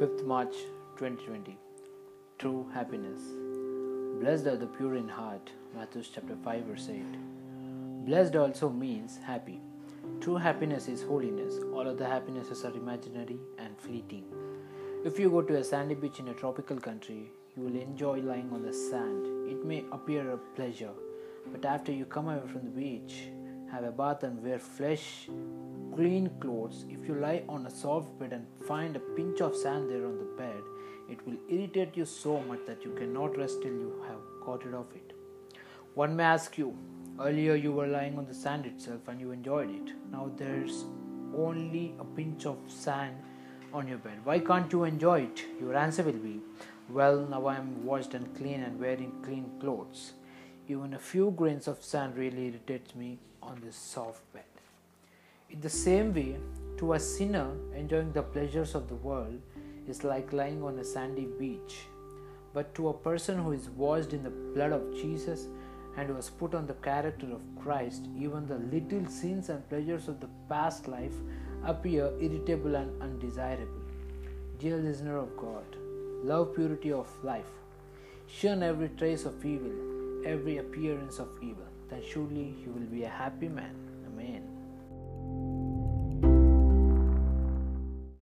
5th March 2020 True Happiness. Blessed are the pure in heart. Matthew chapter 5 verse 8. Blessed also means happy. True happiness is holiness. All other happinesses are imaginary and fleeting. If you go to a sandy beach in a tropical country, you will enjoy lying on the sand. It may appear a pleasure, but after you come away from the beach, have a bath and wear fresh, clean clothes, if you lie on a soft bed and find a pinch of sand there on the bed, it will irritate you so much that you cannot rest till you have got rid of it. One may ask you, earlier you were lying on the sand itself and you enjoyed it. Now there's only a pinch of sand on your bed. Why can't you enjoy it? Your answer will be, well, now I am washed and clean and wearing clean clothes. Even a few grains of sand really irritates me on this soft bed. In the same way, to a sinner, enjoying the pleasures of the world is like lying on a sandy beach. But to a person who is washed in the blood of Jesus and who has put on the character of Christ, even the little sins and pleasures of the past life appear irritable and undesirable. Dear listener of God, love purity of life. Shun every trace of evil, every appearance of evil. Then surely you will be a happy man.